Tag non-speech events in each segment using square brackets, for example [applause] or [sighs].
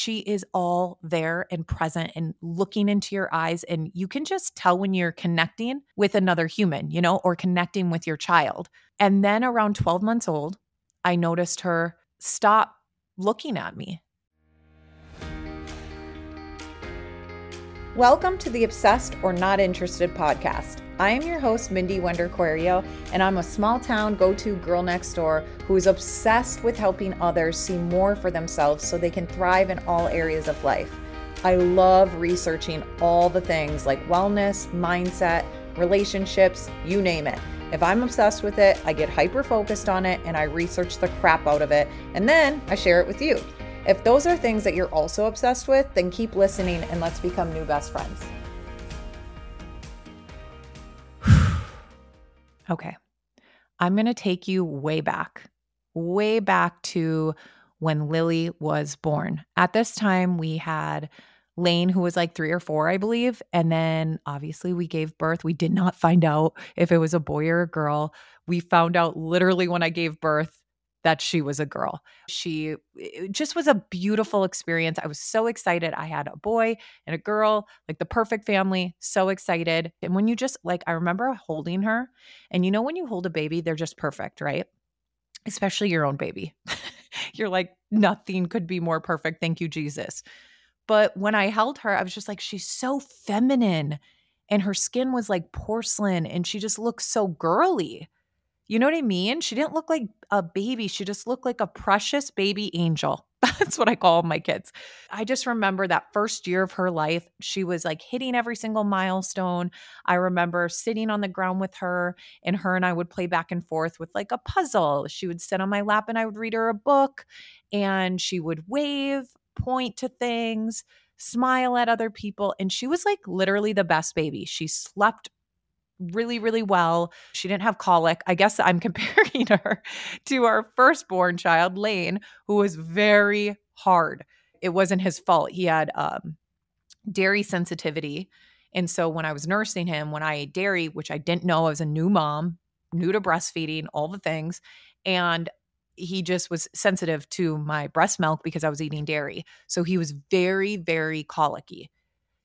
she is all there and present and looking into your eyes. And you can just tell when you're connecting with another human, you know, or connecting with your child. And then around 12 months old, I noticed her stop looking at me. Welcome to the Obsessed or Not Interested podcast. I am your host, Mindy Wender and I'm a small town go to girl next door who is obsessed with helping others see more for themselves so they can thrive in all areas of life. I love researching all the things like wellness, mindset, relationships, you name it. If I'm obsessed with it, I get hyper focused on it and I research the crap out of it, and then I share it with you. If those are things that you're also obsessed with, then keep listening and let's become new best friends. [sighs] Okay. I'm going to take you way back, way back to when Lily was born. At this time, we had Lane, who was like three or four, I believe. And then obviously we gave birth. We did not find out if it was a boy or a girl. We found out literally when I gave birth that she was a girl. She just was a beautiful experience. I was so excited. I had a boy and a girl, like the perfect family, so excited. And when you just like, I remember holding her, and you know, when you hold a baby, they're just perfect, right? Especially your own baby. [laughs] You're like, nothing could be more perfect. Thank you, Jesus. But when I held her, I was just like, she's so feminine. And her skin was like porcelain, and she just looks so girly. You know what I mean? She didn't look like a baby. She just looked like a precious baby angel. [laughs] That's what I call my kids. I just remember that first year of her life, she was like hitting every single milestone. I remember sitting on the ground with her, and her and I would play back and forth with like a puzzle. She would sit on my lap and I would read her a book, and she would wave, point to things, smile at other people. And she was like literally the best baby. She slept really, really well. She didn't have colic. I guess I'm [laughs] comparing her to our firstborn child, Lane, who was very hard. It wasn't his fault. He had um, dairy sensitivity. And so when I was nursing him, when I ate dairy, which I didn't know, I was a new mom, new to breastfeeding, all the things. And he just was sensitive to my breast milk because I was eating dairy. So he was very, very colicky.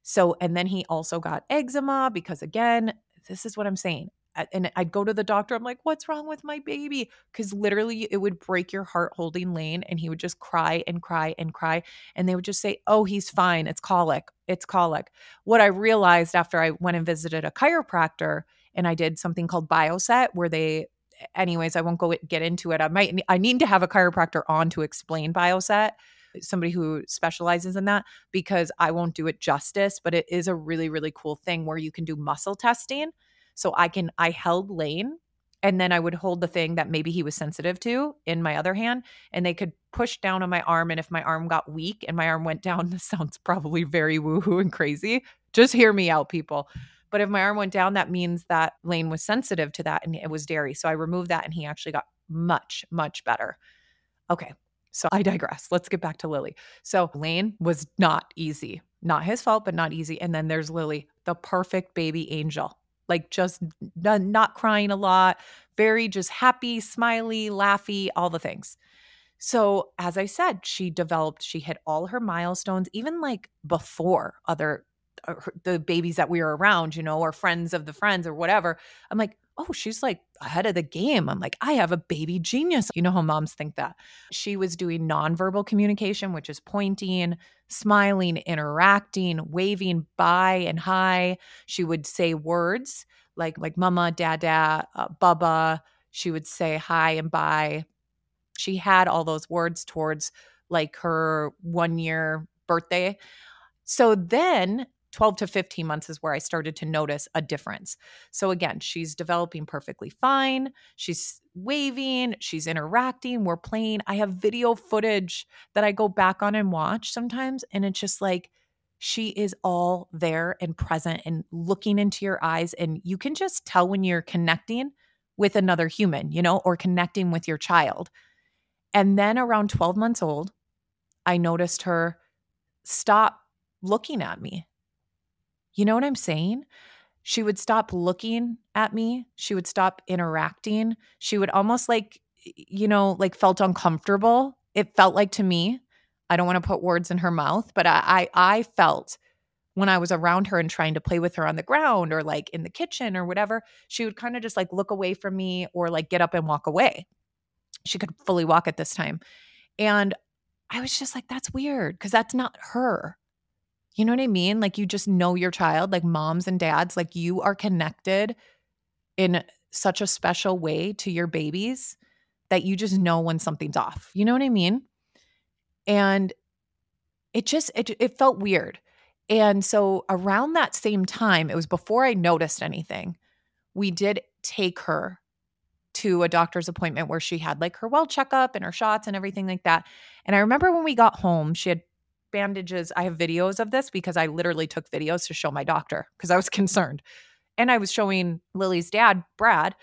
So, and then he also got eczema because, again, this is what I'm saying. And I'd go to the doctor. I'm like, what's wrong with my baby? Because literally, it would break your heart holding Lane, and he would just cry and cry and cry. And they would just say, oh, he's fine. It's colic. It's colic. What I realized after I went and visited a chiropractor and I did something called Bioset, where they, anyways, I won't go get into it. I might, I need to have a chiropractor on to explain Bioset somebody who specializes in that because I won't do it justice, but it is a really, really cool thing where you can do muscle testing. So I can, I held Lane and then I would hold the thing that maybe he was sensitive to in my other hand, and they could push down on my arm. And if my arm got weak and my arm went down, [laughs] this sounds probably very woohoo and crazy. Just hear me out, people. But if my arm went down, that means that Lane was sensitive to that and it was dairy. So I removed that and he actually got much, much better. Okay. So I digress. Let's get back to Lily. So Lane was not easy. Not his fault, but not easy. And then there's Lily, the perfect baby angel. Like just n- not crying a lot, very just happy, smiley, laughy, all the things. So, as I said, she developed, she hit all her milestones, even like before other uh, the babies that we were around, you know, or friends of the friends or whatever. I'm like, oh, she's like ahead of the game. I'm like, I have a baby genius. You know how moms think that. She was doing nonverbal communication, which is pointing, smiling, interacting, waving bye and hi. She would say words like like mama, dada, uh, baba. She would say hi and bye. She had all those words towards like her one year birthday. So then 12 to 15 months is where I started to notice a difference. So again, she's developing perfectly fine. She's waving, she's interacting, we're playing. I have video footage that I go back on and watch sometimes. And it's just like, she is all there and present and looking into your eyes. And you can just tell when you're connecting with another human, you know, or connecting with your child. And then around 12 months old, I noticed her stop looking at me. You know what I'm saying? She would stop looking at me. She would stop interacting. She would almost like, you know, like felt uncomfortable. It felt like to me. I don't want to put words in her mouth, but I, I I felt when I was around her and trying to play with her on the ground or like in the kitchen or whatever, she would kind of just like look away from me or like get up and walk away. She could fully walk at this time. And I was just like, that's weird because that's not her. You know what I mean? Like you just know your child, like moms and dads, like you are connected in such a special way to your babies that you just know when something's off. You know what I mean? And it just it it felt weird. And so around that same time, it was before I noticed anything, we did take her to a doctor's appointment where she had like her well checkup and her shots and everything like that. And I remember when we got home, she had bandages. I have videos of this because I literally took videos to show my doctor because I was [laughs] concerned. And I was showing Lily's dad, Brad.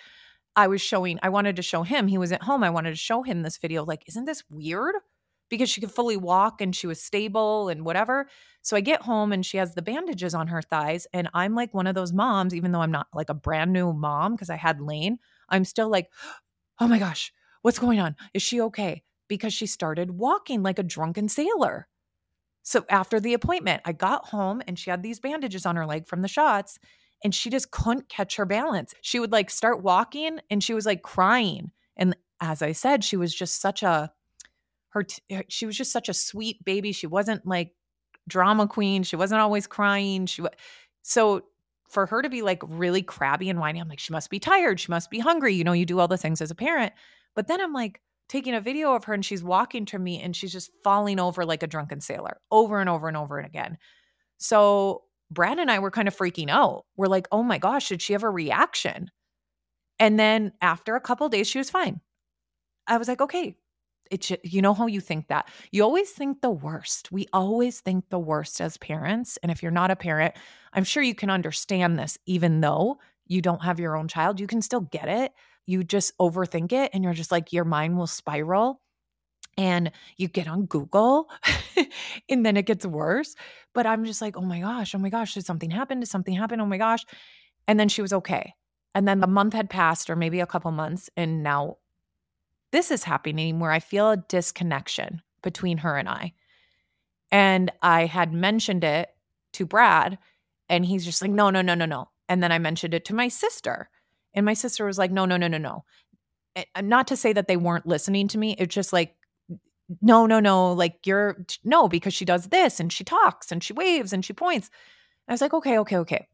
I was showing, I wanted to show him. He was at home. I wanted to show him this video. Like, isn't this weird? because she could fully walk and she was stable and whatever. So I get home and she has the bandages on her thighs. And I'm like one of those moms, even though I'm not like a brand new mom because I had Lane, I'm still like, [gasps] oh my gosh, what's going on? Is she okay? Because she started walking like a drunken sailor. So after the appointment, I got home and she had these bandages on her leg from the shots and she just couldn't catch her balance. She would like start walking and she was like crying. And as I said, she was just such a her, she was just such a sweet baby. She wasn't like drama queen. She wasn't always crying. She so for her to be like really crabby and whiny, I'm like, she must be tired. She must be hungry. You know, you do all the things as a parent. But then I'm like taking a video of her and she's walking to me and she's just falling over like a drunken sailor over and over and over and again. So Brad and I were kind of freaking out. We're like, oh my gosh, did she have a reaction? And then after a couple days, she was fine. I was like, okay, it you know how you think that you always think the worst we always think the worst as parents and if you're not a parent i'm sure you can understand this even though you don't have your own child you can still get it you just overthink it and you're just like your mind will spiral and you get on google [laughs] and then it gets worse but i'm just like oh my gosh oh my gosh did something happen? Did something happen? Oh my gosh. And then she was okay. And then the month had passed or maybe a couple months and now this is happening where I feel a disconnection between her and I. And I had mentioned it to Brad, and he's just like, no, no, no, no, no. And then I mentioned it to my sister, and my sister was like, no, no, no, no, no. Not to say that they weren't listening to me, it's just like, no, no, no, like you're, no, because she does this and she talks and she waves and she points. I was like, okay, okay, okay.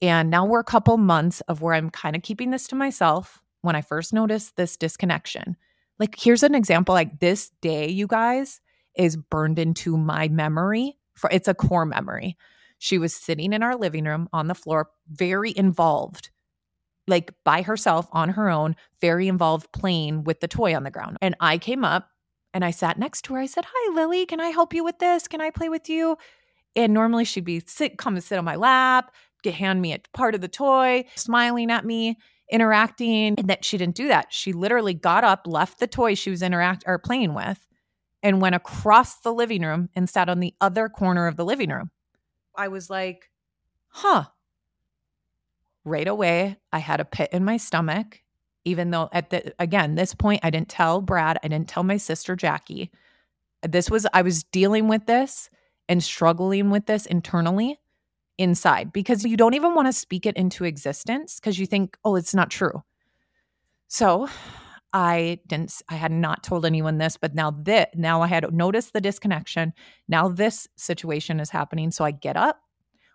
And now we're a couple months of where I'm kind of keeping this to myself when I first noticed this disconnection. Like, here's an example like this day, you guys, is burned into my memory. For it's a core memory. She was sitting in our living room on the floor, very involved, like by herself on her own, very involved playing with the toy on the ground. And I came up and I sat next to her. I said, Hi, Lily, can I help you with this? Can I play with you? And normally she'd be sit, come and sit on my lap, get hand me a part of the toy, smiling at me interacting and that she didn't do that. She literally got up, left the toy she was interact or playing with and went across the living room and sat on the other corner of the living room. I was like, "Huh." Right away, I had a pit in my stomach even though at the again, this point I didn't tell Brad, I didn't tell my sister Jackie. This was I was dealing with this and struggling with this internally inside because you don't even want to speak it into existence because you think, oh, it's not true. So I didn't, I had not told anyone this, but now that, now I had noticed the disconnection. Now this situation is happening. So I get up,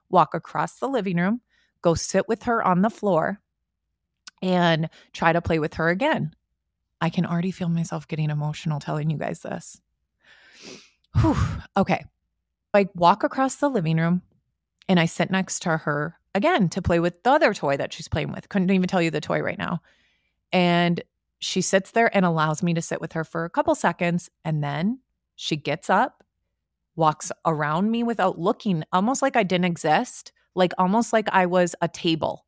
walk across the living room, go sit with her on the floor, and try to play with her again. I can already feel myself getting emotional telling you guys this. Whew. Okay. I walk across the living room, and I sit next to her again to play with the other toy that she's playing with. Couldn't even tell you the toy right now. And she sits there and allows me to sit with her for a couple seconds. And then she gets up, walks around me without looking, almost like I didn't exist, like almost like I was a table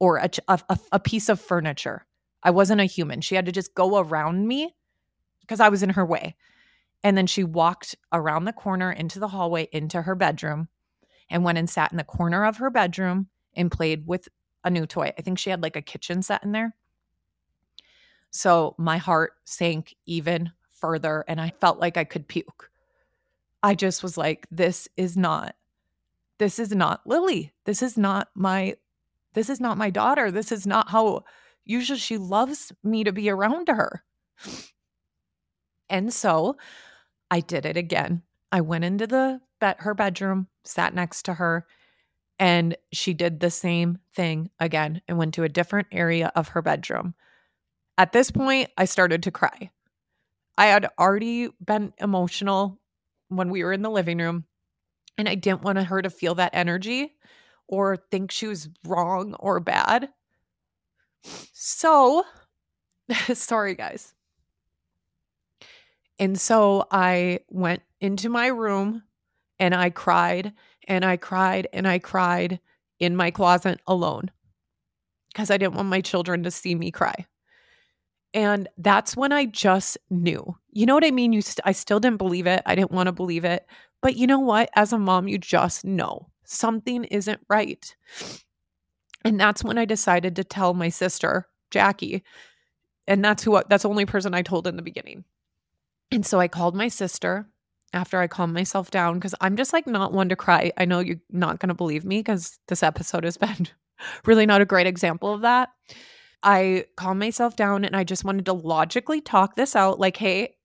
or a, a, a piece of furniture. I wasn't a human. She had to just go around me because I was in her way. And then she walked around the corner into the hallway into her bedroom and went and sat in the corner of her bedroom and played with a new toy. I think she had like a kitchen set in there. So my heart sank even further and I felt like I could puke. I just was like, this is not, this is not Lily. This is not my, this is not my daughter. This is not how usually she loves me to be around her. And so I did it again. I went into the bed, her bedroom, sat next to her, and she did the same thing again and went to a different area of her bedroom. At this point, I started to cry. I had already been emotional when we were in the living room, and I didn't want her to feel that energy or think she was wrong or bad. So, [laughs] sorry, guys. And so I went into my room and I cried and I cried and I cried in my closet alone because I didn't want my children to see me cry. And that's when I just knew. You know what I mean? You st- I still didn't believe it. I didn't want to believe it. But you know what? As a mom, you just know something isn't right. And that's when I decided to tell my sister, Jackie. And that's who that's the only person I told in the beginning. And so I called my sister after I calmed myself down because I'm just like not one to cry. I know you're not going to believe me because this episode has [laughs] been really not a great example of that. I calmed myself down and I just wanted to logically talk this out like, hey,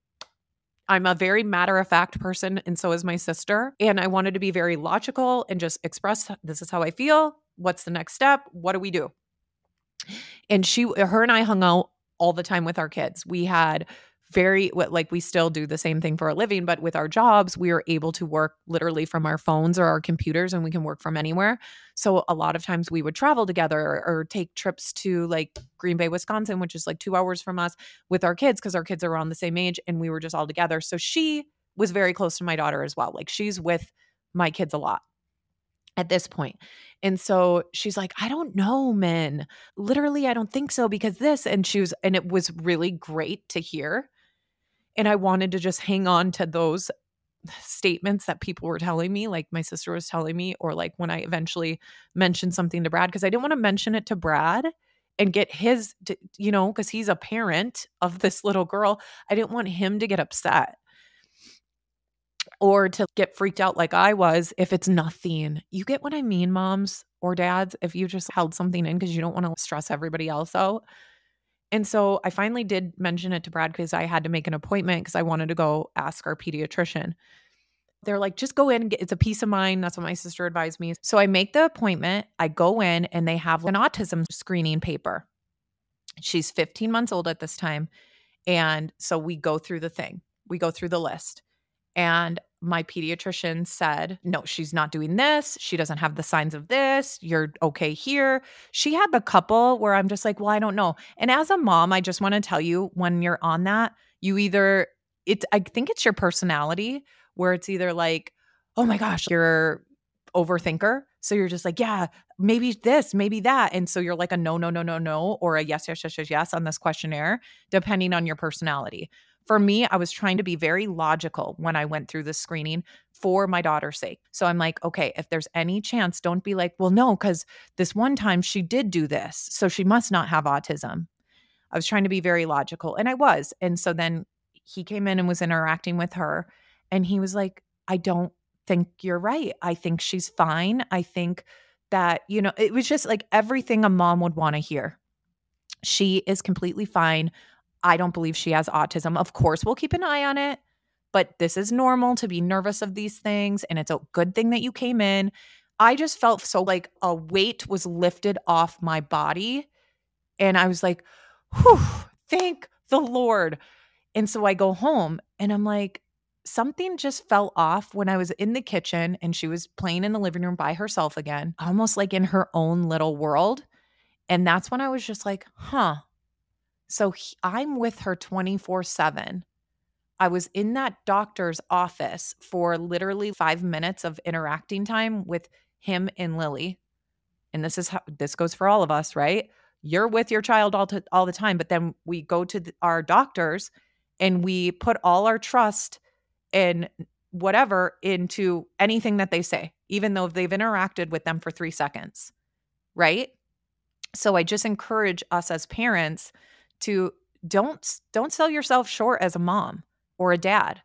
I'm a very matter of fact person, and so is my sister. And I wanted to be very logical and just express this is how I feel. What's the next step? What do we do? And she, her and I hung out all the time with our kids. We had very like we still do the same thing for a living but with our jobs we are able to work literally from our phones or our computers and we can work from anywhere so a lot of times we would travel together or, or take trips to like green bay wisconsin which is like two hours from us with our kids because our kids are around the same age and we were just all together so she was very close to my daughter as well like she's with my kids a lot at this point. And so she's like, I don't know, men. Literally, I don't think so because this. And she was, and it was really great to hear and I wanted to just hang on to those statements that people were telling me, like my sister was telling me, or like when I eventually mentioned something to Brad, because I didn't want to mention it to Brad and get his, you know, because he's a parent of this little girl. I didn't want him to get upset or to get freaked out like I was if it's nothing. You get what I mean, moms or dads, if you just held something in because you don't want to stress everybody else out. And so I finally did mention it to Brad because I had to make an appointment because I wanted to go ask our pediatrician. They're like, just go in and get it's a peace of mind. That's what my sister advised me. So I make the appointment. I go in and they have an autism screening paper. She's 15 months old at this time. And so we go through the thing, we go through the list. And my pediatrician said, no, she's not doing this. She doesn't have the signs of this. You're okay here. She had a couple where I'm just like, well, I don't know. And as a mom, I just want to tell you when you're on that, you either, it's, I think it's your personality where it's either like, oh my gosh, you're overthinker. So you're just like, yeah, maybe this, maybe that. And so you're like a no, no, no, no, no, or a yes, yes, yes, yes, yes on this questionnaire, depending on your personality for me, I was trying to be very logical when I went through the screening for my daughter's sake. So I'm like, okay, if there's any chance, don't be like, well, no, because this one time she did do this. So she must not have autism. I was trying to be very logical and I was. And so then he came in and was interacting with her and he was like, I don't think you're right. I think she's fine. I think that, you know, it was just like everything a mom would want to hear. She is completely fine. I don't believe she has autism. Of course, we'll keep an eye on it, but this is normal to be nervous of these things. And it's a good thing that you came in. I just felt so like a weight was lifted off my body. And I was like, whew, thank the Lord. And so I go home and I'm like, something just fell off when I was in the kitchen and she was playing in the living room by herself again, almost like in her own little world. And that's when I was just like, huh, so he, I'm with her 24 7. I was in that doctor's office for literally five minutes of interacting time with him and Lily. And this is how this goes for all of us, right? You're with your child all, to, all the time, but then we go to the, our doctors and we put all our trust and whatever into anything that they say, even though they've interacted with them for three seconds, right? So I just encourage us as parents to don't don't sell yourself short as a mom or a dad.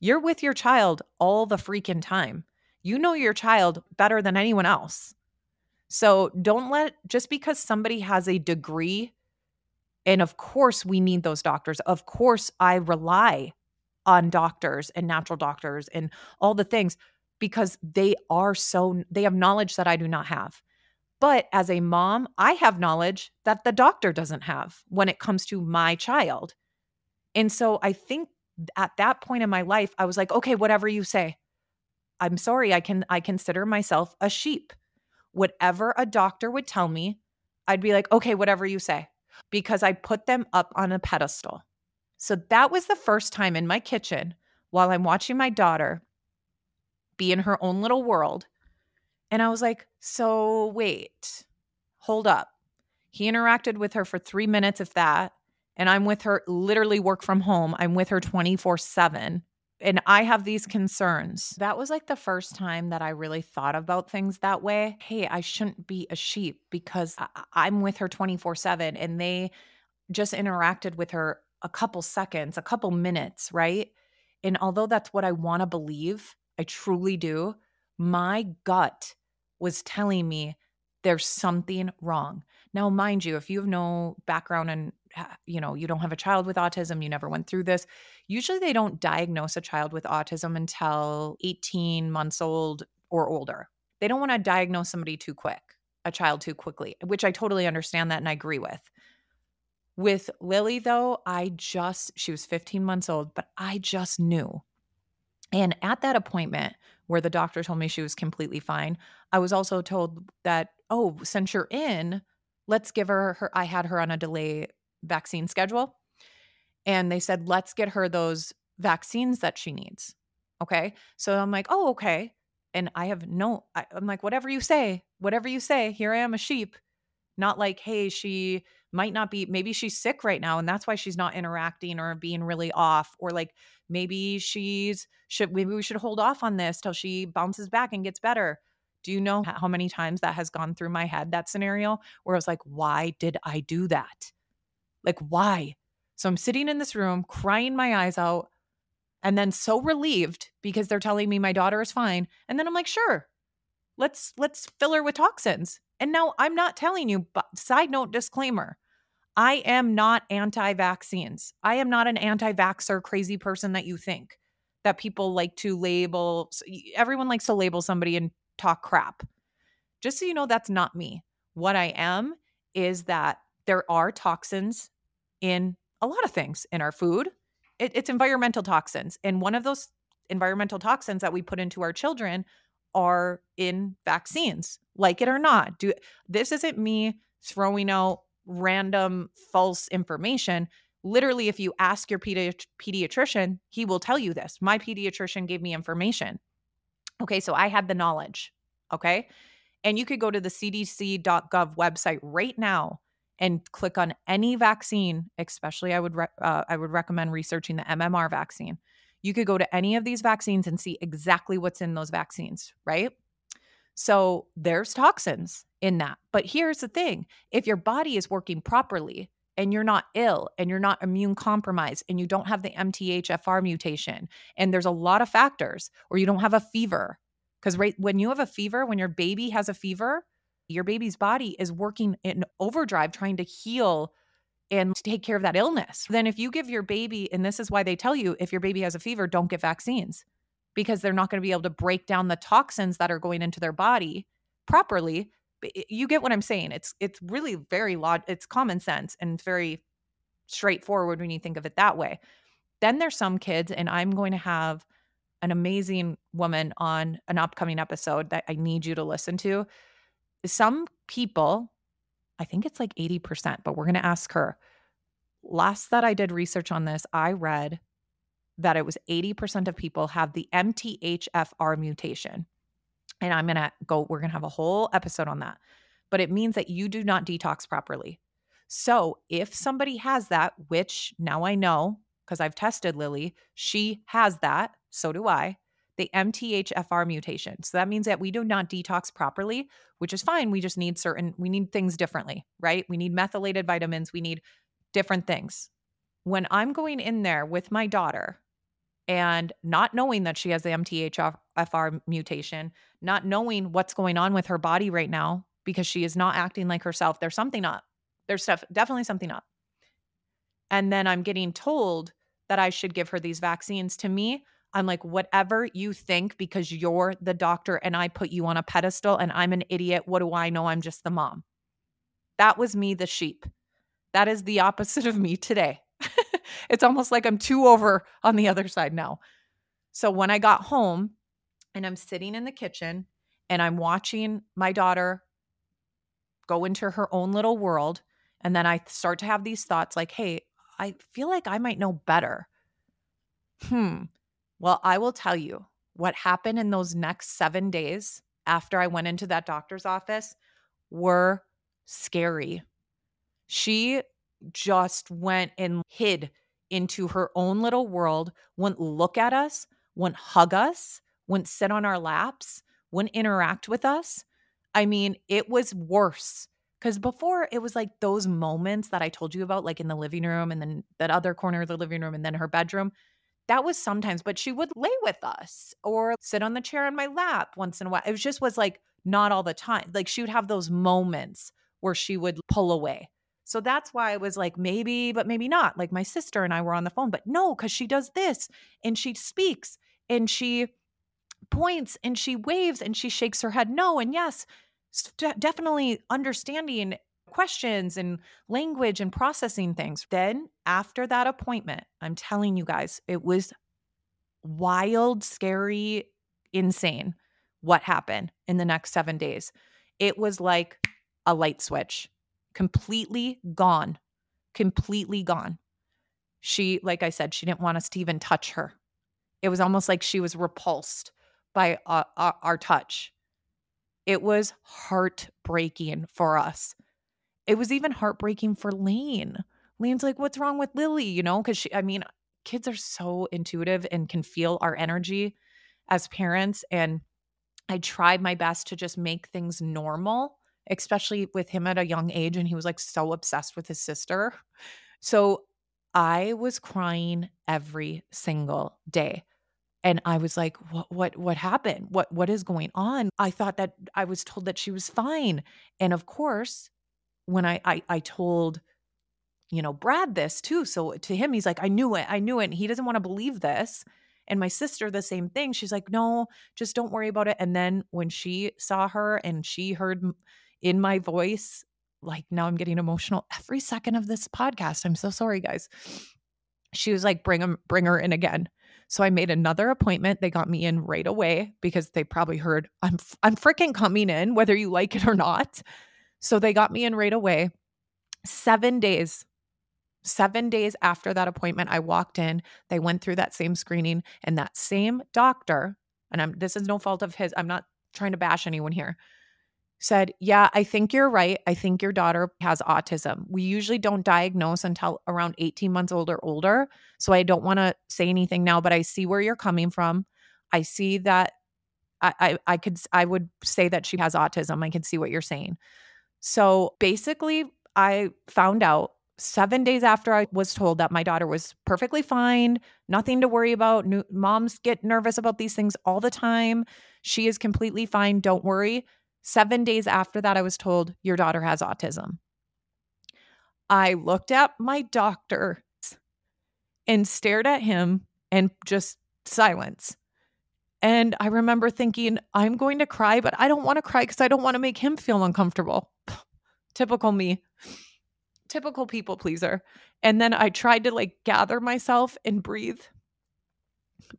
You're with your child all the freaking time. You know your child better than anyone else. So don't let, just because somebody has a degree, and of course we need those doctors. Of course I rely on doctors and natural doctors and all the things because they are so, they have knowledge that I do not have. But as a mom, I have knowledge that the doctor doesn't have when it comes to my child. And so I think at that point in my life, I was like, okay, whatever you say. I'm sorry, I can I consider myself a sheep. Whatever a doctor would tell me, I'd be like, okay, whatever you say, because I put them up on a pedestal. So that was the first time in my kitchen while I'm watching my daughter be in her own little world. And I was like, so wait, hold up. He interacted with her for three minutes, if that and I'm with her literally work from home. I'm with her 24 7 and I have these concerns. That was like the first time that I really thought about things that way. Hey, I shouldn't be a sheep because I- am with her 24 7 and they just interacted with her a couple seconds, a couple minutes, right? And although that's what I want to believe, I truly do, my gut was telling me there's something wrong. Now, mind you, if you have no background and you know, you don't have a child with autism, you never went through this. Usually they don't diagnose a child with autism until 18 months old or older. They don't want to diagnose somebody too quick, a child too quickly, which I totally understand that and I agree with. With Lily, though, I just, she was 15 months old, but I just knew. And at that appointment where the doctor told me she was completely fine, I was also told that, oh, since you're in, let's give her her I had her on a delay vaccine schedule. And they said, let's get her those vaccines that she needs. Okay. So I'm like, oh, okay. And I have no, I, I'm like, whatever you say, whatever you say, here I am a sheep. Not like, hey, she might not be, maybe she's sick right now and that's why she's not interacting or being really off. Or like maybe she's, should, maybe we should hold off on this till she bounces back and gets better. Do you know how many times that has gone through my head, that scenario where I was like, why did I do that? Like, why? So I'm sitting in this room crying my eyes out and then so relieved because they're telling me my daughter is fine. And then I'm like, sure, let's let's fill her with toxins. And now I'm not telling you, but side note disclaimer. I am not anti-vaccines. I am not an anti-vaxxer crazy person that you think that people like to label everyone likes to label somebody and talk crap. Just so you know that's not me. What I am is that there are toxins in a lot of things in our food. It, it's environmental toxins. And one of those environmental toxins that we put into our children are in vaccines, like it or not. Do this isn't me throwing out random false information. Literally, if you ask your pedi- pediatrician, he will tell you this. My pediatrician gave me information. Okay, so I had the knowledge. Okay. And you could go to the cdc.gov website right now and click on any vaccine, especially I would re- uh, I would recommend researching the MMR vaccine. You could go to any of these vaccines and see exactly what's in those vaccines, right? So there's toxins in that. But here's the thing, if your body is working properly and you're not ill and you're not immune compromised and you don't have the MTHFR mutation and there's a lot of factors or you don't have a fever because right when you have a fever, when your baby has a fever, your baby's body is working in overdrive trying to heal and to take care of that illness. Then, if you give your baby, and this is why they tell you if your baby has a fever, don't get vaccines because they're not going to be able to break down the toxins that are going into their body properly. You get what I'm saying? It's it's really very log. It's common sense and very straightforward when you think of it that way. Then there's some kids, and I'm going to have an amazing woman on an upcoming episode that I need you to listen to some people, I think it's like 80%, but we're going to ask her. Last that I did research on this, I read that it was 80% of people have the MTHFR mutation. And I'm going to go, we're going to have a whole episode on that. But it means that you do not detox properly. So if somebody has that, which now I know because I've tested Lily, she has that. So do I the MTHFR mutation. So that means that we do not detox properly, which is fine. We just need certain, we need things differently, right? We need methylated vitamins, we need different things. When I'm going in there with my daughter and not knowing that she has the MTHFR mutation, not knowing what's going on with her body right now because she is not acting like herself. There's something up. There's stuff, definitely something up. And then I'm getting told that I should give her these vaccines. To me, I'm like, whatever you think, because you're the doctor and I put you on a pedestal and I'm an idiot. What do I know? I'm just the mom. That was me, the sheep. That is the opposite of me today. [laughs] it's almost like I'm two over on the other side now. So when I got home and I'm sitting in the kitchen and I'm watching my daughter go into her own little world, and then I start to have these thoughts like, hey, I feel like I might know better. Hmm. Well, I will tell you what happened in those next seven days after I went into that doctor's office were scary. She just went and hid into her own little world, wouldn't look at us, wouldn't hug us, wouldn't sit on our laps, wouldn't interact with us. I mean, it was worse. Because before it was like those moments that I told you about, like in the living room and then that other corner of the living room and then her bedroom. That was sometimes, but she would lay with us or sit on the chair on my lap once in a while. It just was like not all the time. Like she would have those moments where she would pull away. So that's why I was like, maybe, but maybe not. Like my sister and I were on the phone, but no, because she does this and she speaks and she points and she waves and she shakes her head no and yes. definitely understanding questions and language and processing things. Then after that appointment, I'm telling you guys, it was wild, scary, insane what happened in the next seven days. It was like a light switch completely gone, completely gone. She, like I said, she didn't want us to even touch her. It was almost like she was repulsed by our, our touch. It was heartbreaking for us. It was even heartbreaking for Lane. Lane's like, What's wrong with Lily? You know, because she, I mean, kids are so intuitive and can feel our energy as parents. And I tried my best to just make things normal especially with him at a young age and he was like so obsessed with his sister. So I was crying every single day. And I was like, what what what happened? What what is going on? I thought that I was told that she was fine. And of course, when I I, I told you know Brad this too. So to him, he's like, I knew it, I knew it. And he doesn't want to believe this. And my sister, the same thing. She's like, no, just don't worry about it. And then when she saw her and she heard in my voice. Like now I'm getting emotional every second of this podcast. I'm so sorry, guys. She was like, bring him, bring her in again. So I made another appointment. They got me in right away because they probably heard I'm I'm freaking coming in whether you like it or not. So they got me in right away. 7 days 7 days after that appointment I walked in. They went through that same screening and that same doctor and I'm this is no fault of his. I'm not trying to bash anyone here said, Yeah, I think you're right. I think your daughter has autism. We usually don't diagnose until around 18 months old or older. So I don't want to say anything now, but I see where you're coming from. I see that I, I, I could I would say that she has autism. I can see what you're saying. So basically, I found out seven days after I was told that my daughter was perfectly fine, nothing to worry about. New, moms get nervous about these things all the time. She is completely fine. Don't worry. Seven days after that, I was told, Your daughter has autism. I looked at my doctor and stared at him and just silence. And I remember thinking, I'm going to cry, but I don't want to cry because I don't want to make him feel uncomfortable. [laughs] Typical me. Typical people pleaser. And then I tried to like gather myself and breathe,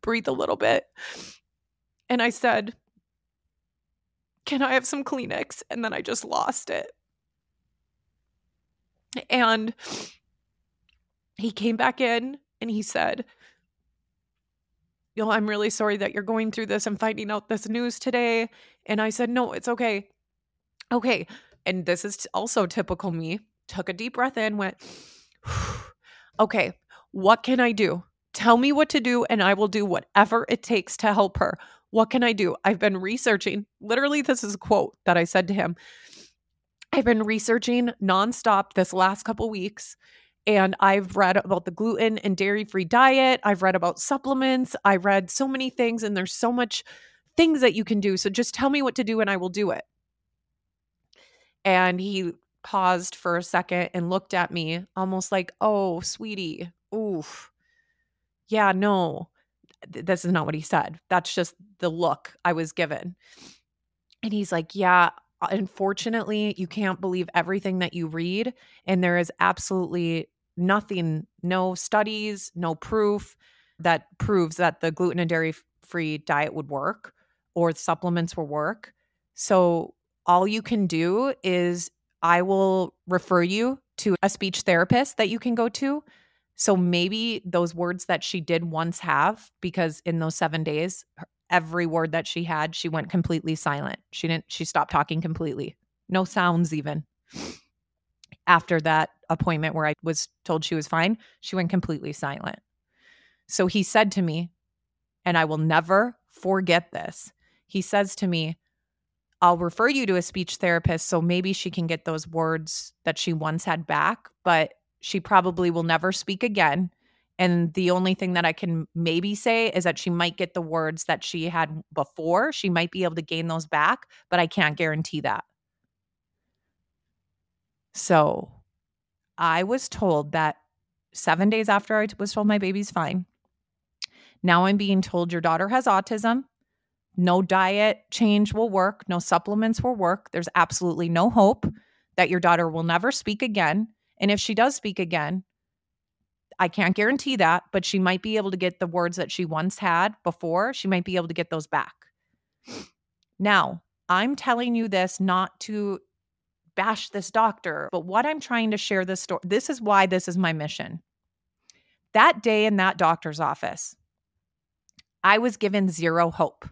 breathe a little bit. And I said, can I have some Kleenex? And then I just lost it. And he came back in and he said, you know, I'm really sorry that you're going through this. I'm finding out this news today. And I said, no, it's okay. Okay. And this is also typical me. Took a deep breath in, went, [sighs] okay, what can I do? Tell me what to do, and I will do whatever it takes to help her. What can I do? I've been researching. Literally, this is a quote that I said to him. I've been researching nonstop this last couple weeks And I've read about the gluten and dairy free diet. I've read about supplements. I read so many things, and there's so much things that you can do. So just tell me what to do and I will do it. And he paused for a second and looked at me almost like, oh, sweetie, oof. Yeah, no, this is not what he said. That's just the look I was given. And he's like, yeah, uh, unfortunately, you can't believe everything that you read. And there is absolutely nothing, no studies, no proof that proves that the gluten and dairy free diet would work or supplements will work. So all you can do is I will refer you to a speech therapist that you can go to. So maybe those words that she did once have, because in those seven days, every word that she had, she went completely silent. She didn't, she stopped talking completely. No sounds even. After that appointment where I was told she was fine, she went completely silent. So he said to me, and I will never forget this. He says to me, I'll refer you to a speech therapist so maybe she can get those words that she once had back, but she probably will never speak again. And the only thing that I can maybe say is that she might get the words that she had before. She might be able to gain those back, but I can't guarantee that. So I was told that seven days after I was told my baby's fine, now I'm being told your daughter has autism no diet change will work, no supplements will work. There's absolutely no hope that your daughter will never speak again. And if she does speak again, I can't guarantee that, but she might be able to get the words that she once had before. She might be able to get those back. Now, I'm telling you this not to bash this doctor, but what I'm trying to share this story, this is why this is my mission. That day in that doctor's office, I was given zero hope.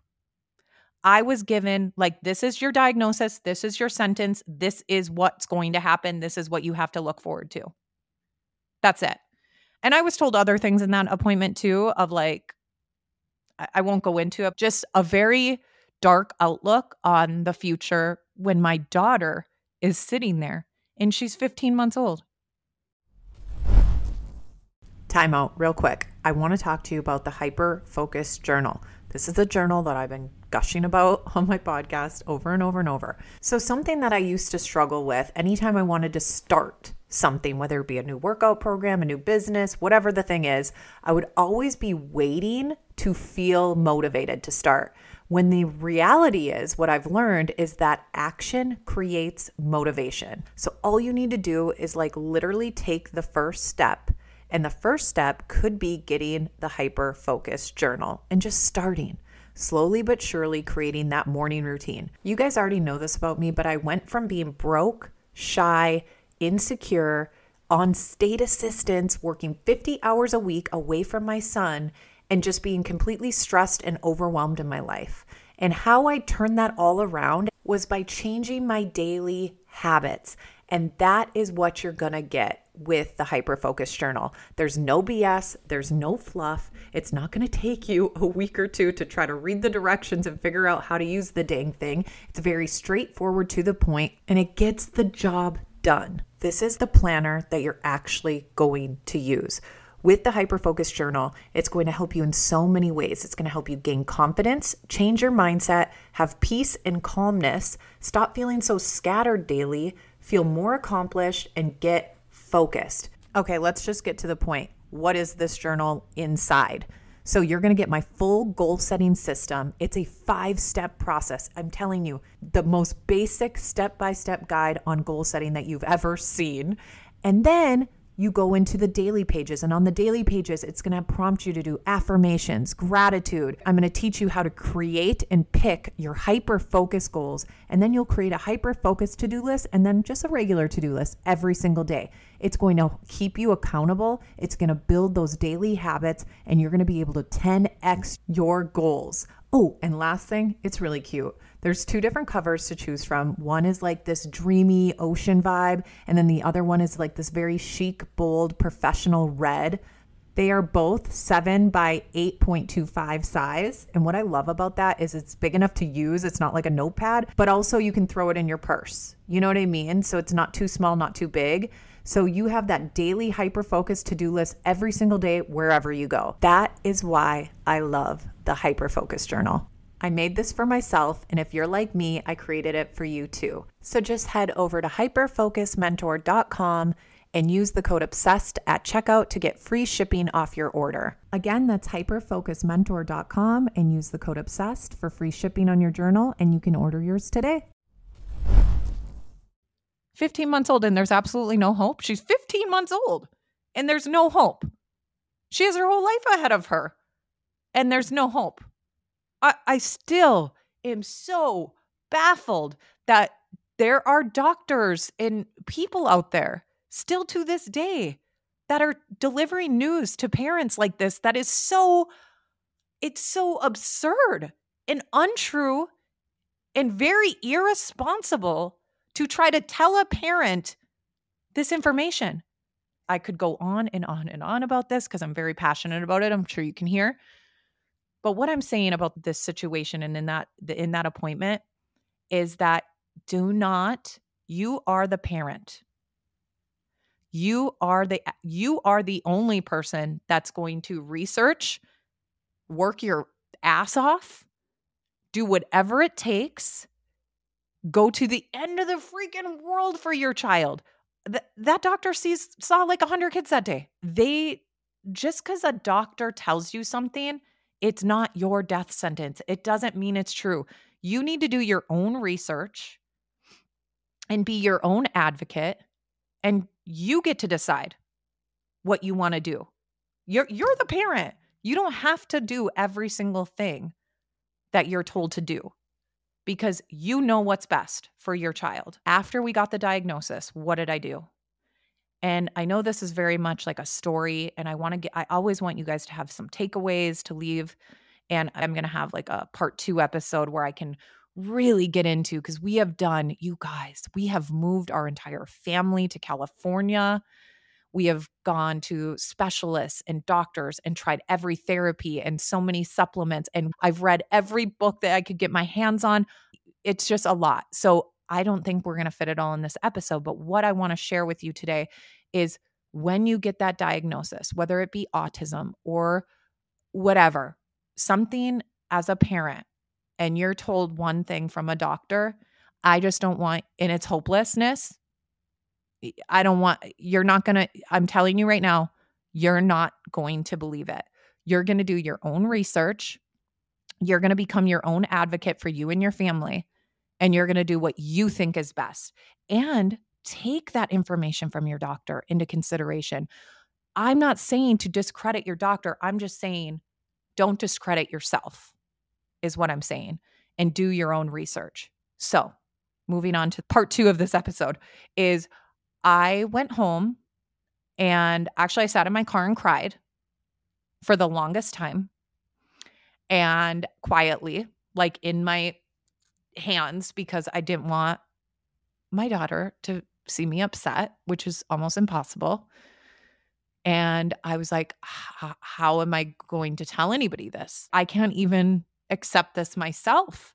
I was given, like, this is your diagnosis, this is your sentence, this is what's going to happen, this is what you have to look forward to. That's it. And I was told other things in that appointment too, of like, I won't go into it, just a very dark outlook on the future when my daughter is sitting there and she's 15 months old. Time out, real quick. I want to talk to you about the Hyper Focus Journal. This is a journal that I've been gushing about [laughs] on my podcast over and over and over. So, something that I used to struggle with anytime I wanted to start something, whether it be a new workout program, a new business, whatever the thing is, I would always be waiting to feel motivated to start. When the reality is, what I've learned is that action creates motivation. So, all you need to do is like literally take the first step and the first step could be getting the hyper focus journal and just starting slowly but surely creating that morning routine. You guys already know this about me, but I went from being broke, shy, insecure, on state assistance, working 50 hours a week away from my son, and just being completely stressed and overwhelmed in my life. And how I turned that all around was by changing my daily habits. And that is what you're gonna get with the Hyper Focus Journal. There's no BS, there's no fluff. It's not gonna take you a week or two to try to read the directions and figure out how to use the dang thing. It's very straightforward to the point and it gets the job done. This is the planner that you're actually going to use. With the Hyper Focus Journal, it's going to help you in so many ways. It's going to help you gain confidence, change your mindset, have peace and calmness, stop feeling so scattered daily, feel more accomplished, and get focused. Okay, let's just get to the point. What is this journal inside? So, you're going to get my full goal setting system. It's a five step process. I'm telling you, the most basic step by step guide on goal setting that you've ever seen. And then you go into the daily pages. And on the daily pages, it's going to prompt you to do affirmations, gratitude. I'm going to teach you how to create and pick your hyper focus goals. And then you'll create a hyper focus to do list and then just a regular to do list every single day. It's going to keep you accountable. It's going to build those daily habits, and you're going to be able to 10x your goals. Oh, and last thing, it's really cute. There's two different covers to choose from. One is like this dreamy ocean vibe, and then the other one is like this very chic, bold, professional red. They are both 7 by 8.25 size. And what I love about that is it's big enough to use. It's not like a notepad, but also you can throw it in your purse. You know what I mean? So it's not too small, not too big. so you have that daily hyper focus to do list every single day wherever you go. That is why I love the Hyper Focus Journal. I made this for myself, and if you're like me, I created it for you too. So just head over to hyperfocusmentor.com and use the code OBSESSED at checkout to get free shipping off your order. Again, that's hyperfocusmentor.com and use the code OBSESSED for free shipping on your journal, and you can order yours today. 15 months old, and there's absolutely no hope. She's 15 months old, and there's no hope. She has her whole life ahead of her, and there's no hope. I, I still am so baffled that there are doctors and people out there still to this day that are delivering news to parents like this that is so it's so absurd and untrue and very irresponsible to try to tell a parent this information. I could go on and on and on about this because I'm very passionate about it. I'm sure you can hear. But what I'm saying about this situation and in that in that appointment is that do not you are the parent. You are the you are the only person that's going to research, work your ass off, do whatever it takes, go to the end of the freaking world for your child. Th- that doctor sees saw like 100 kids that day. They just cuz a doctor tells you something it's not your death sentence. It doesn't mean it's true. You need to do your own research and be your own advocate and you get to decide what you want to do. You're you're the parent. You don't have to do every single thing that you're told to do because you know what's best for your child. After we got the diagnosis, what did I do? And I know this is very much like a story, and I want to get, I always want you guys to have some takeaways to leave. And I'm going to have like a part two episode where I can really get into because we have done, you guys, we have moved our entire family to California. We have gone to specialists and doctors and tried every therapy and so many supplements. And I've read every book that I could get my hands on. It's just a lot. So I don't think we're going to fit it all in this episode, but what I want to share with you today is when you get that diagnosis, whether it be autism or whatever, something as a parent, and you're told one thing from a doctor, I just don't want, in its hopelessness, I don't want, you're not going to, I'm telling you right now, you're not going to believe it. You're going to do your own research. You're going to become your own advocate for you and your family and you're going to do what you think is best. And take that information from your doctor into consideration. I'm not saying to discredit your doctor. I'm just saying don't discredit yourself, is what I'm saying, and do your own research. So, moving on to part two of this episode, is I went home and actually I sat in my car and cried for the longest time and quietly, like in my hands because I didn't want my daughter to see me upset, which is almost impossible. And I was like, how am I going to tell anybody this? I can't even accept this myself.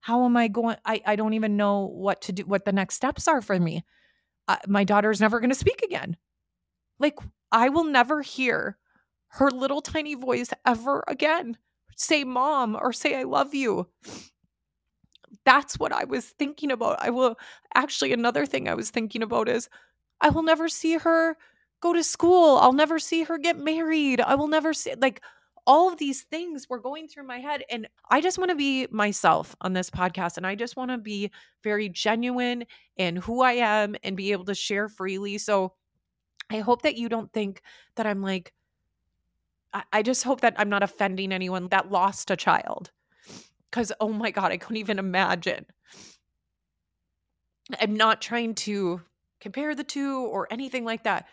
How am I going? I, I don't even know what to do, what the next steps are for me. Uh, my daughter's never going to speak again. Like, I will never hear her little tiny voice ever again say mom or say I love you that's what I was thinking about. I will actually, another thing I was thinking about is I will never see her go to school. I'll never see her get married. I will never see, like, all of these things were going through my head. And I just want to be myself on this podcast. And I just want to be very genuine in who I am and be able to share freely. So I hope that you don't think that I'm like, I just hope that I'm not offending anyone that lost a child because oh my god i couldn't even imagine. I'm not trying to compare the two or anything like that.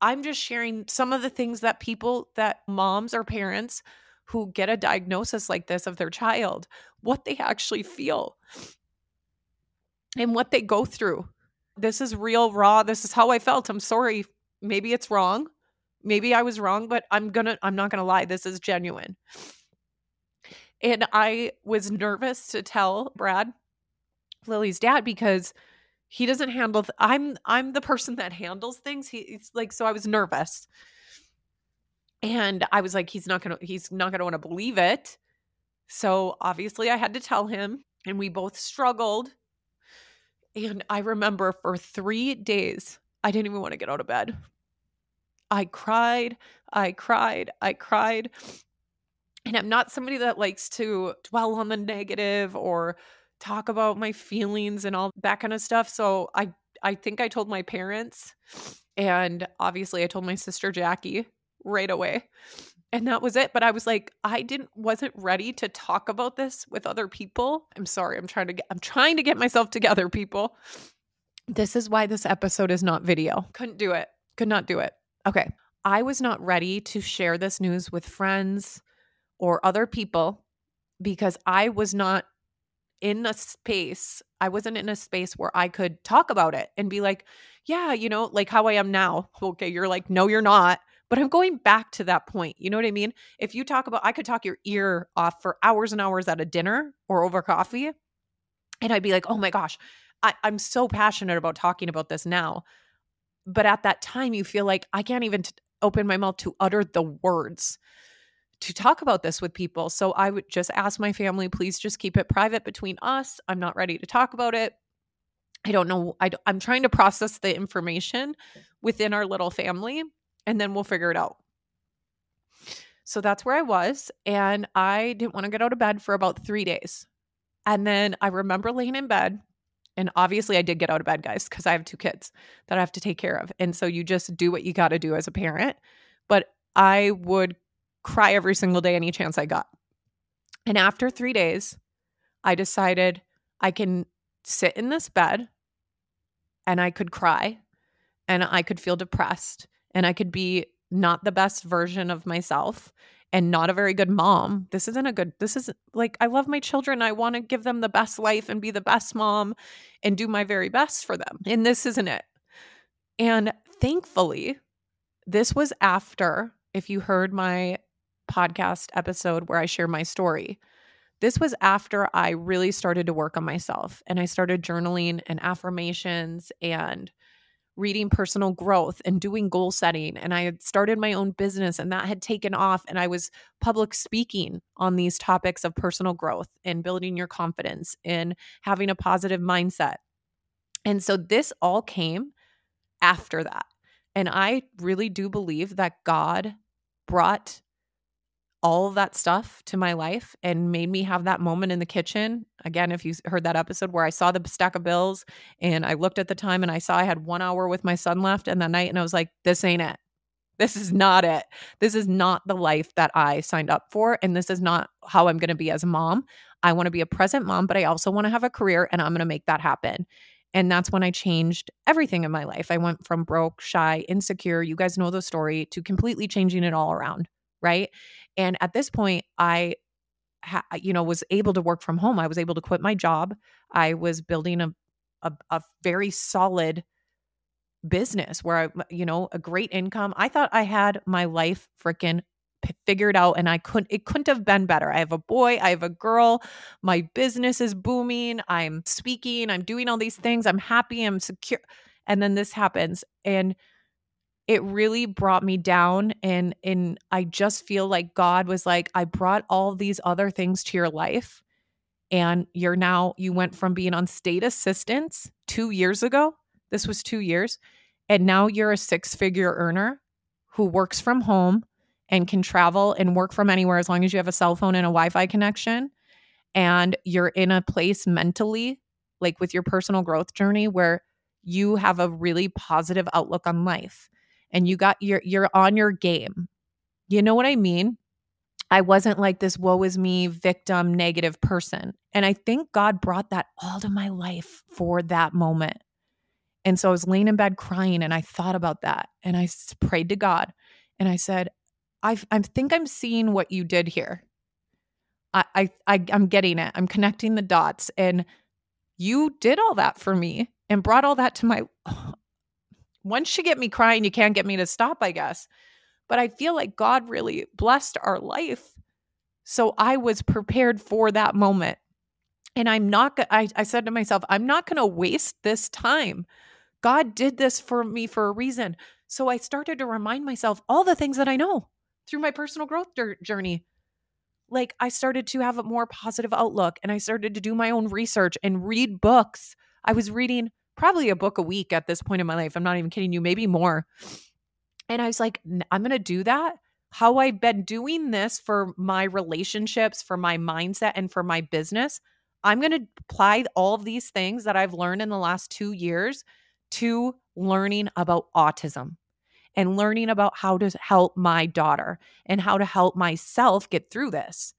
I'm just sharing some of the things that people that moms or parents who get a diagnosis like this of their child what they actually feel and what they go through. This is real raw this is how i felt i'm sorry maybe it's wrong maybe i was wrong but i'm gonna i'm not gonna lie this is genuine and I was nervous to tell Brad, Lily's dad, because he doesn't handle th- i'm i'm the person that handles things. He, he's like so i was nervous. And i was like he's not gonna he's not gonna want to believe it. So obviously i had to tell him and we both struggled. And i remember for three days i didn't even want to get out of bed. I cried i cried i cried and i'm not somebody that likes to dwell on the negative or talk about my feelings and all that kind of stuff. So I I think I told my parents and obviously I told my sister Jackie right away. And that was it, but I was like I didn't wasn't ready to talk about this with other people. I'm sorry. I'm trying to get I'm trying to get myself together, people. This is why this episode is not video. Couldn't do it. Could not do it. Okay. I was not ready to share this news with friends or other people because I was not in a space, I wasn't in a space where I could talk about it and be like, yeah, you know, like how I am now. Okay, you're like, no, you're not. But I'm going back to that point. You know what I mean? If you talk about, I could talk your ear off for hours and hours at a dinner or over coffee. And I'd be like, oh my gosh, I, I'm so passionate about talking about this now. But at that time, you feel like I can't even t- open my mouth to utter the words to talk about this with people. So I would just ask my family, please just keep it private between us. I'm not ready to talk about it. I don't know. I, am trying to process the information within our little family and then we'll figure it out. So that's where I was. And I didn't want to get out of bed for about three days. And then I remember laying in bed. And obviously, I did get out of bed, guys, because I have two kids that I have to take care of. And so you just do what you got to do as a parent. But I would cry every single day any chance I got. And after three days, I decided I can sit in this bed and I could cry and I could feel depressed and I could be not the best version of myself and not a very good mom. This isn't a good, this is like, I love my children. I want to give them the best life and be the best mom and do my very best for them. And this isn't it. And thankfully, this was after, if you heard my podcast episode where I share my story. This was after I really started to work on myself and I started journaling and affirmations and reading personal growth and doing goal setting. And I had started my own business and that had taken off. And I was public speaking on these topics of personal growth and building your confidence and having a positive mindset. And so this all came after that. And I really do believe that God brought all that stuff to my life and made me have that moment in the kitchen. Again, if you heard that episode where I saw the stack of bills and I looked at the time and I saw I had one hour with my son left and that night and I was like, this ain't it. This is not it. This is not the life that I signed up for. And this is not how I'm going to be as a mom. I want to be a present mom, but I also want to have a career and I'm going to make that happen. And that's when I changed everything in my life. I went from broke, shy, insecure, you guys know the story, to completely changing it all around. Right. And at this point, I ha- you know was able to work from home. I was able to quit my job. I was building a a, a very solid business where I you know a great income. I thought I had my life freaking figured out and I couldn't it couldn't have been better. I have a boy, I have a girl, my business is booming, I'm speaking, I'm doing all these things, I'm happy, I'm secure. And then this happens and it really brought me down and and I just feel like God was like I brought all these other things to your life and you're now you went from being on state assistance 2 years ago this was 2 years and now you're a six figure earner who works from home and can travel and work from anywhere as long as you have a cell phone and a Wi-Fi connection and you're in a place mentally like with your personal growth journey where you have a really positive outlook on life and you got you're you're on your game. You know what I mean? I wasn't like this woe is me victim negative person. And I think God brought that all to my life for that moment. And so I was laying in bed crying and I thought about that and I prayed to God and I said, I, I think I'm seeing what you did here. I, I, I I'm getting it. I'm connecting the dots and you did all that for me and brought all that to my once you get me crying, you can't get me to stop, I guess. But I feel like God really blessed our life. So I was prepared for that moment. And I'm not, I, I said to myself, I'm not going to waste this time. God did this for me for a reason. So I started to remind myself all the things that I know through my personal growth journey. Like I started to have a more positive outlook and I started to do my own research and read books. I was reading probably a book a week at this point in my life. I'm not even kidding you, maybe more. And I was like, I'm going to do that. How I've been doing this for my relationships, for my mindset, and for my business. I'm going to apply all of these things that I've learned in the last two years to learning about autism and learning about how to help my daughter and how to help myself get through this.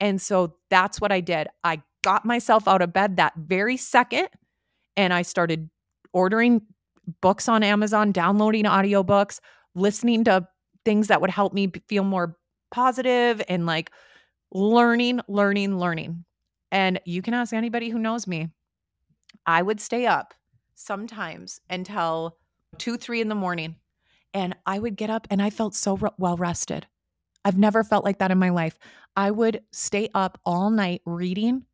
And so that's what I did. I got myself out of bed that very second and I started ordering books on Amazon, downloading audiobooks, listening to things that would help me feel more positive and like learning, learning, learning. And you can ask anybody who knows me. I would stay up sometimes until two, three in the morning. And I would get up and I felt so re- well rested. I've never felt like that in my life. I would stay up all night reading,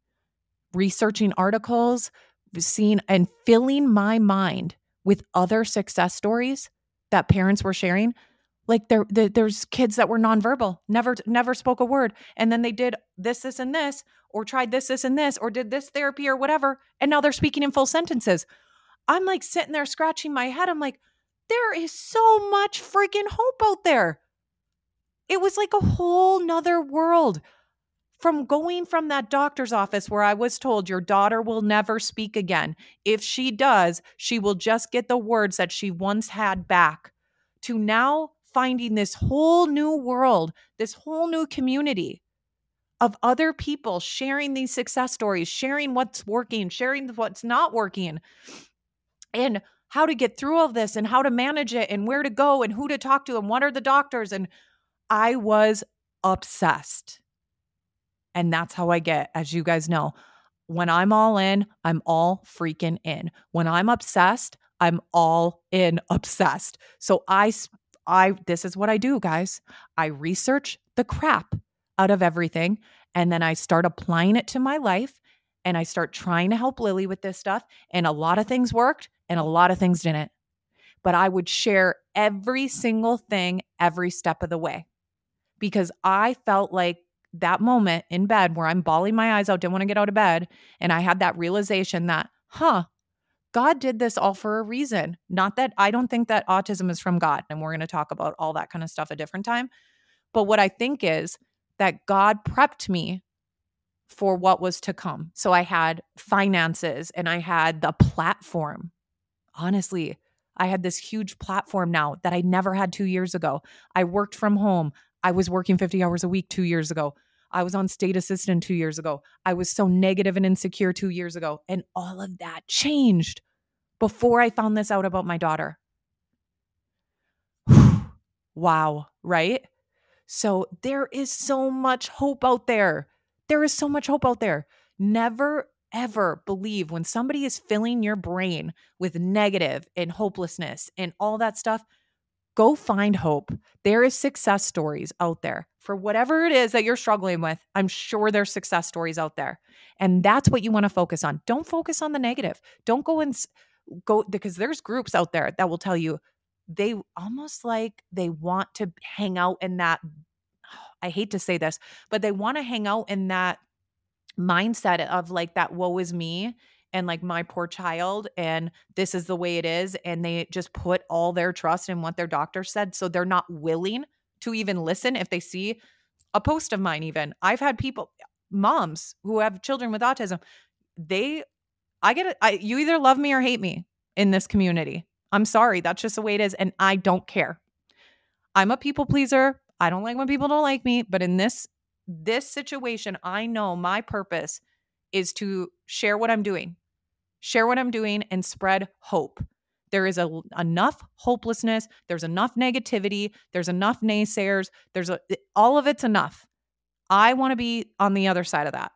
researching articles, seeing and filling my mind with other success stories that parents were sharing like there, there, there's kids that were nonverbal never never spoke a word and then they did this this and this or tried this this and this or did this therapy or whatever and now they're speaking in full sentences. I'm like sitting there scratching my head. I'm like there is so much freaking hope out there. It was like a whole nother world from going from that doctor's office where I was told your daughter will never speak again. If she does, she will just get the words that she once had back, to now finding this whole new world, this whole new community of other people sharing these success stories, sharing what's working, sharing what's not working, and how to get through all this and how to manage it and where to go and who to talk to and what are the doctors. And I was obsessed. And that's how I get, as you guys know. When I'm all in, I'm all freaking in. When I'm obsessed, I'm all in [laughs] obsessed. So I I this is what I do, guys. I research the crap out of everything and then I start applying it to my life and I start trying to help Lily with this stuff and a lot of things worked and a lot of things didn't. But I would share every single thing every step of the way because I felt like that moment in bed where I'm bawling my eyes out, didn't want to get out of bed. And I had that realization that, huh, God did this all for a reason. Not that I don't think that autism is from God. And we're going to talk about all that kind of stuff a different time. But what I think is that God prepped me for what was to come. So I had finances and I had the platform. Honestly, I had this huge platform now that I never had two years ago. I worked from home. I was working 50 hours a week two years ago. I was on state assistant two years ago. I was so negative and insecure two years ago. And all of that changed before I found this out about my daughter. wow, right? So there is so much hope out there. There is so much hope out there. Never ever believe when somebody is filling your brain with negative and hopelessness and all that stuff, go find hope. There is success stories out there for whatever it is that you're struggling with. I'm sure there's success stories out there. And that's what you want to focus on. Don't focus on the negative. Don't go and go because there's groups out there that will tell you they almost like they want to hang out in that [sighs] I hate to say this, but they want to hang out in that mindset of like that woe is me and like my poor child and this is the way it is and they just put all their trust in what their doctor said so they're not willing to even listen if they see a post of mine even. I've had people moms who have children with autism they i get it you either love me or hate me in this community. I'm sorry that's just the way it is and i don't care. I'm a people pleaser i don't like when people don't like me but in this this situation i know my purpose is to share what I'm doing, share what I'm doing, and spread hope. There is a, enough hopelessness. There's enough negativity. There's enough naysayers. There's a, all of it's enough. I want to be on the other side of that.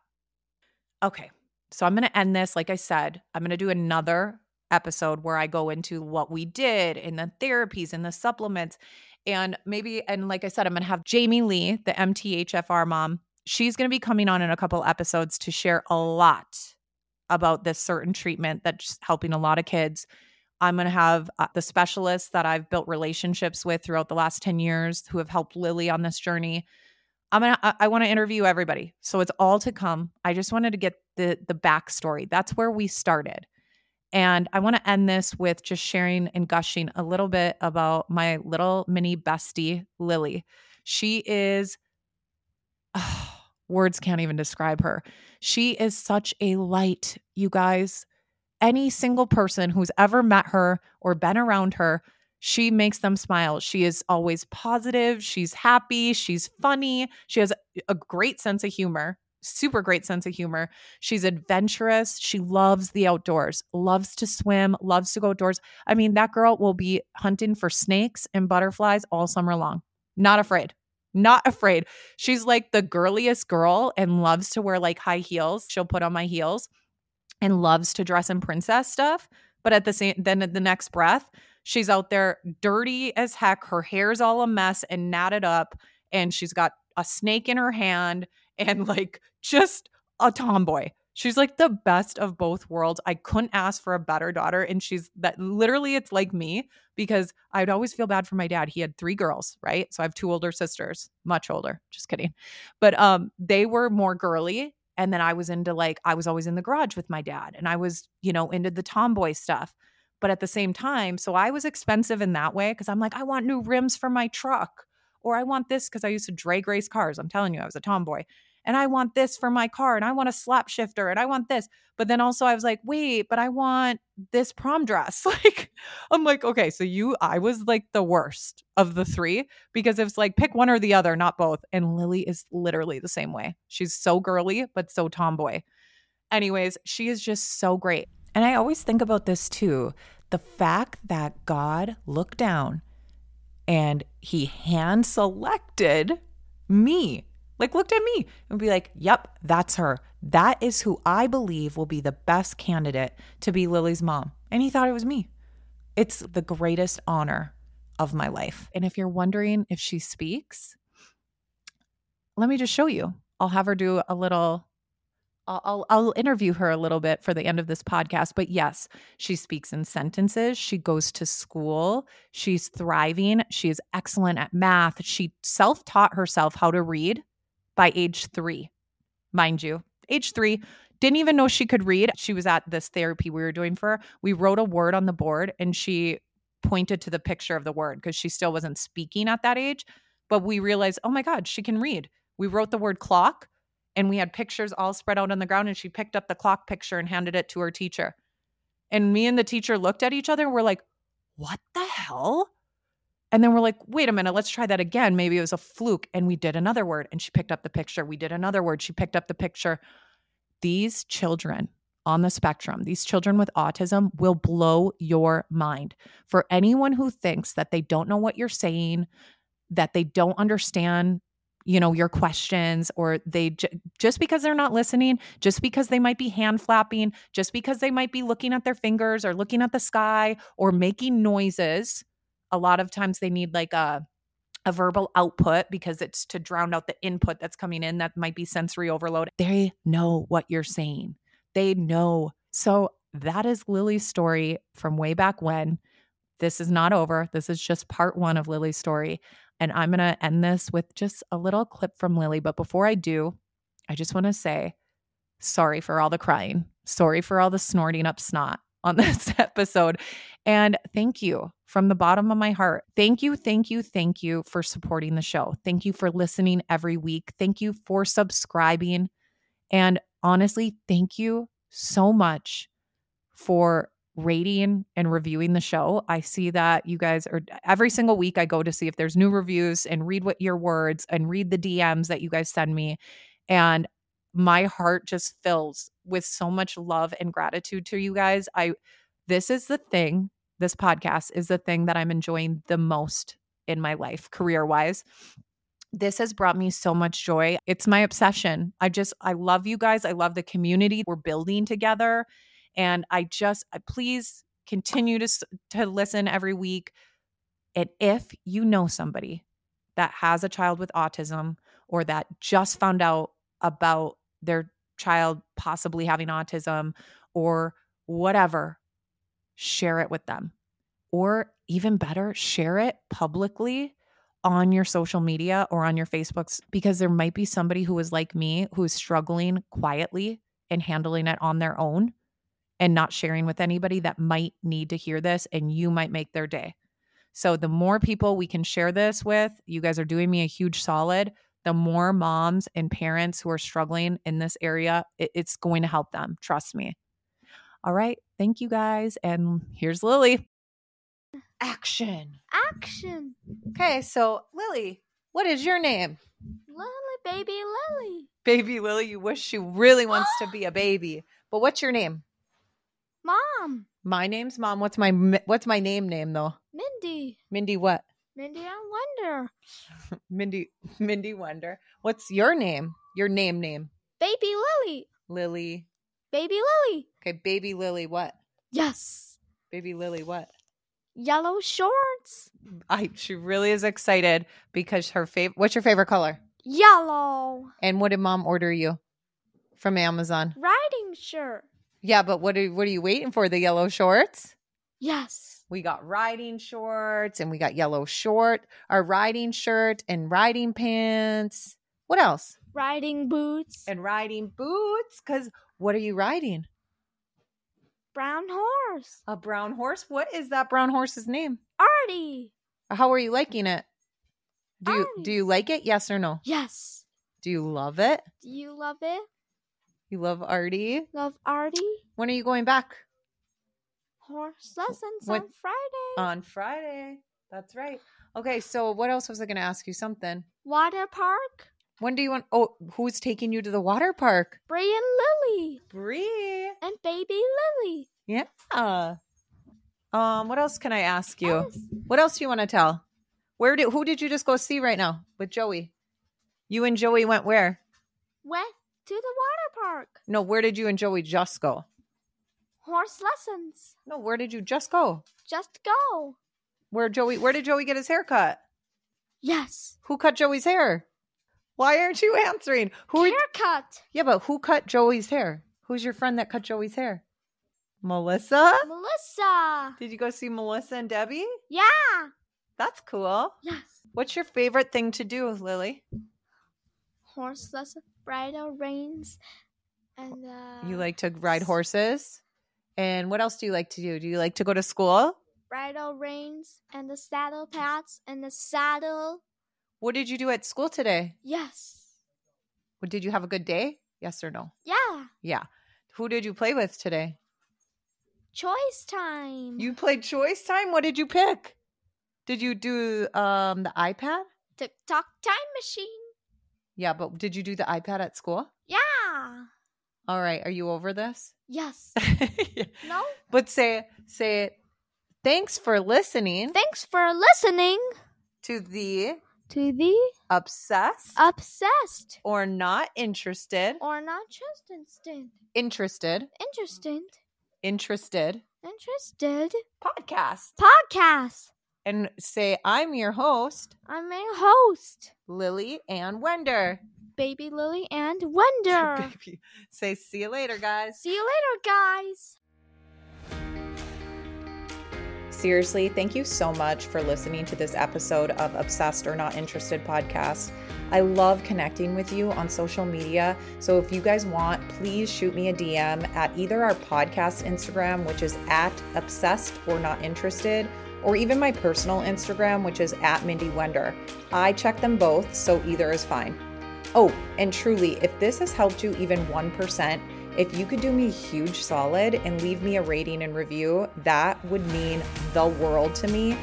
Okay. So I'm going to end this. Like I said, I'm going to do another episode where I go into what we did in the therapies and the supplements. And maybe, and like I said, I'm going to have Jamie Lee, the MTHFR mom, she's going to be coming on in a couple episodes to share a lot about this certain treatment that's helping a lot of kids. I'm going to have uh, the specialists that I've built relationships with throughout the last 10 years who have helped Lily on this journey. I'm gonna I, I want to interview everybody. So it's all to come. I just wanted to get the the backstory. That's where we started. And I want to end this with just sharing and gushing a little bit about my little mini bestie, Lily. She is, [sighs] oh, words can't even describe her. She is such a light, you guys. Any single person who's ever met her or been around her, she makes them smile. She is always positive. She's happy. She's funny. She has a great sense of humor super great sense of humor. She's adventurous. She loves the outdoors, loves to swim, loves to go outdoors. I mean, that girl will be hunting for snakes and butterflies all summer long. Not afraid. Not afraid. She's like the girliest girl and loves to wear like high heels. She'll put on my heels and loves to dress in princess stuff. But at the same, then at the next breath, she's out there dirty as heck. Her hair's all a mess and knotted up, and she's got a snake in her hand and like just a tomboy. She's like the best of both worlds. I couldn't ask for a better daughter. And she's that literally, it's like me because I'd always feel bad for my dad. He had three girls, right? So I have two older sisters, much older. Just kidding. But um, they were more girly. And then I was into like, I was always in the garage with my dad and I was, you know, into the tomboy stuff. But at the same time, so I was expensive in that way because I'm like, I want new rims for my truck or I want this because I used to drag race cars. I'm telling you, I was a tomboy and I want this for my car and I want a slap shifter and I want this. But then also I was like, wait, but I want this prom dress. [laughs] Like, I'm like, okay, so you, I was like the worst of the three because it's like pick one or the other, not both. And Lily is literally the same way. She's so girly, but so tomboy. Anyways, she is just so great. And I always think about this too the fact that God looked down and he hand selected me like, looked at me and be like, yep, that's her. That is who I believe will be the best candidate to be Lily's mom. And he thought it was me. It's the greatest honor of my life. And if you're wondering if she speaks, let me just show you. I'll have her do a little I'll, I'll interview her a little bit for the end of this podcast. But yes, she speaks in sentences. She goes to school. She's thriving. She is excellent at math. She self taught herself how to read by age three, mind you. Age three, didn't even know she could read. She was at this therapy we were doing for her. We wrote a word on the board and she pointed to the picture of the word because she still wasn't speaking at that age. But we realized, oh my God, she can read. We wrote the word clock and we had pictures all spread out on the ground and she picked up the clock picture and handed it to her teacher. And me and the teacher looked at each other and we're like, what the hell? And then we're like, wait a minute, let's try that again. Maybe it was a fluke. And we did another word and she picked up the picture. We did another word. She picked up the picture. These children on the spectrum, these children with autism will blow your mind. For anyone who thinks that they don't know what you're saying, that they don't understand you know your questions or they j- just because they're not listening just because they might be hand flapping just because they might be looking at their fingers or looking at the sky or making noises a lot of times they need like a a verbal output because it's to drown out the input that's coming in that might be sensory overload. They know what you're saying. They know. So that is Lily's story from way back when. This is not over. This is just part 1 of Lily's story. And I'm going to end this with just a little clip from Lily, but before I do, I just want to say sorry for all the crying. Sorry for all the snorting up snot on [laughs] this episode. And thank you from the bottom of my heart. Thank you, thank you, thank you for supporting the show. Thank you for listening every week. Thank you for subscribing. And honestly, thank you so much for rating and reviewing the show. I see that you guys are every single week I go to see if there's new reviews and read what your words and read the DMs that you guys send me. And my heart just fills with so much love and gratitude to you guys. I this is the thing, this podcast is the thing that I'm enjoying the most in my life career-wise. This has brought me so much joy. It's my obsession. I just I love you guys. I love the community we're building together and I just I, please continue to to listen every week. And if you know somebody that has a child with autism or that just found out about their child possibly having autism or whatever, share it with them. Or even better, share it publicly on your social media or on your Facebooks because there might be somebody who is like me who is struggling quietly and handling it on their own and not sharing with anybody that might need to hear this and you might make their day. So the more people we can share this with, you guys are doing me a huge solid. The more moms and parents who are struggling in this area, it, it's going to help them. Trust me. All right. Thank you guys. And here's Lily. Action. Action. Okay. So, Lily, what is your name? Lily, baby Lily. Baby Lily, you wish she really wants to be a baby. But what's your name? Mom. My name's Mom. What's my what's my name name though? Mindy. Mindy what? Mindy and Wonder. [laughs] Mindy Mindy Wonder. What's your name? Your name name? Baby Lily. Lily. Baby Lily. Okay, baby Lily what? Yes. Baby Lily what? Yellow shorts. I she really is excited because her favorite what's your favorite color? Yellow. And what did mom order you from Amazon? Riding shirt. Yeah, but what are what are you waiting for? The yellow shorts? Yes. We got riding shorts and we got yellow short, our riding shirt and riding pants. What else? Riding boots. And riding boots. Cause what are you riding? Brown horse. A brown horse? What is that brown horse's name? Artie. How are you liking it? Do you Artie. do you like it? Yes or no? Yes. Do you love it? Do you love it? You love Artie? Love Artie? When are you going back? Horse lessons What- on Friday. On Friday. That's right. Okay, so what else was I going to ask you? Something. Water park. When do you want? Oh, who's taking you to the water park? Brie and Lily. Bree. And baby Lily. Yeah. Um. What else can I ask you? Yes. What else do you want to tell? Where did? Who did you just go see right now with Joey? You and Joey went where? Went to the water park. No, where did you and Joey just go? Horse lessons. No, where did you just go? Just go. Where Joey? Where did Joey get his hair cut? Yes. Who cut Joey's hair? Why aren't you answering? Who? Haircut. Yeah, but who cut Joey's hair? Who's your friend that cut Joey's hair? Melissa? Melissa. Did you go see Melissa and Debbie? Yeah. That's cool. Yes. What's your favorite thing to do, Lily? Horse lesson. Bridle reins. And uh You like to ride horses? And what else do you like to do? Do you like to go to school? bridle reins and the saddle pads and the saddle. What did you do at school today? Yes. What- Did you have a good day? Yes or no? Yeah. Yeah. Who did you play with today? Choice time. You played choice time? What did you pick? Did you do um the iPad? TikTok time machine. Yeah, but did you do the iPad at school? Yeah. All right, are you over this? [laughs] Yes. Yeah. No? But say say it. Thanks for listening Thanks for listening to the to the obsessed obsessed or not interested or not just instant interested interested interested interested podcast podcast. and say I'm your host I'm a host, Lily Ann Wender. Baby Lily and [laughs] Wonder. Baby. Say see you later guys. See you later, guys. Seriously, thank you so much for listening to this episode of Obsessed or Not Interested podcast. I love connecting with you on social media. So if you guys want, please shoot me a DM at either our podcast Instagram, which is at Obsessed or Not Interested, or even my personal Instagram, which is at Mindy Wender. I check them both, so either is fine. Oh, and truly, if this has helped you even 1%, if you could do me a huge solid and leave me a rating and review, that would mean the world to me.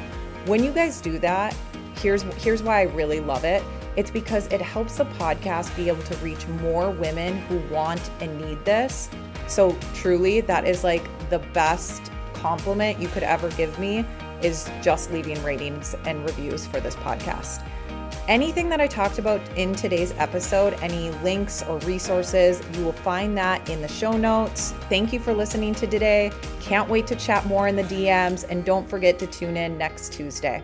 When you guys do that, here's here's why I really love it. It's because it helps the podcast be able to reach more women who want and need this. So truly, that is like the best compliment you could ever give me is just leaving ratings and reviews for this podcast. Anything that I talked about in today's episode, any links or resources, you will find that in the show notes. Thank you for listening to today. Can't wait to chat more in the DMs, and don't forget to tune in next Tuesday.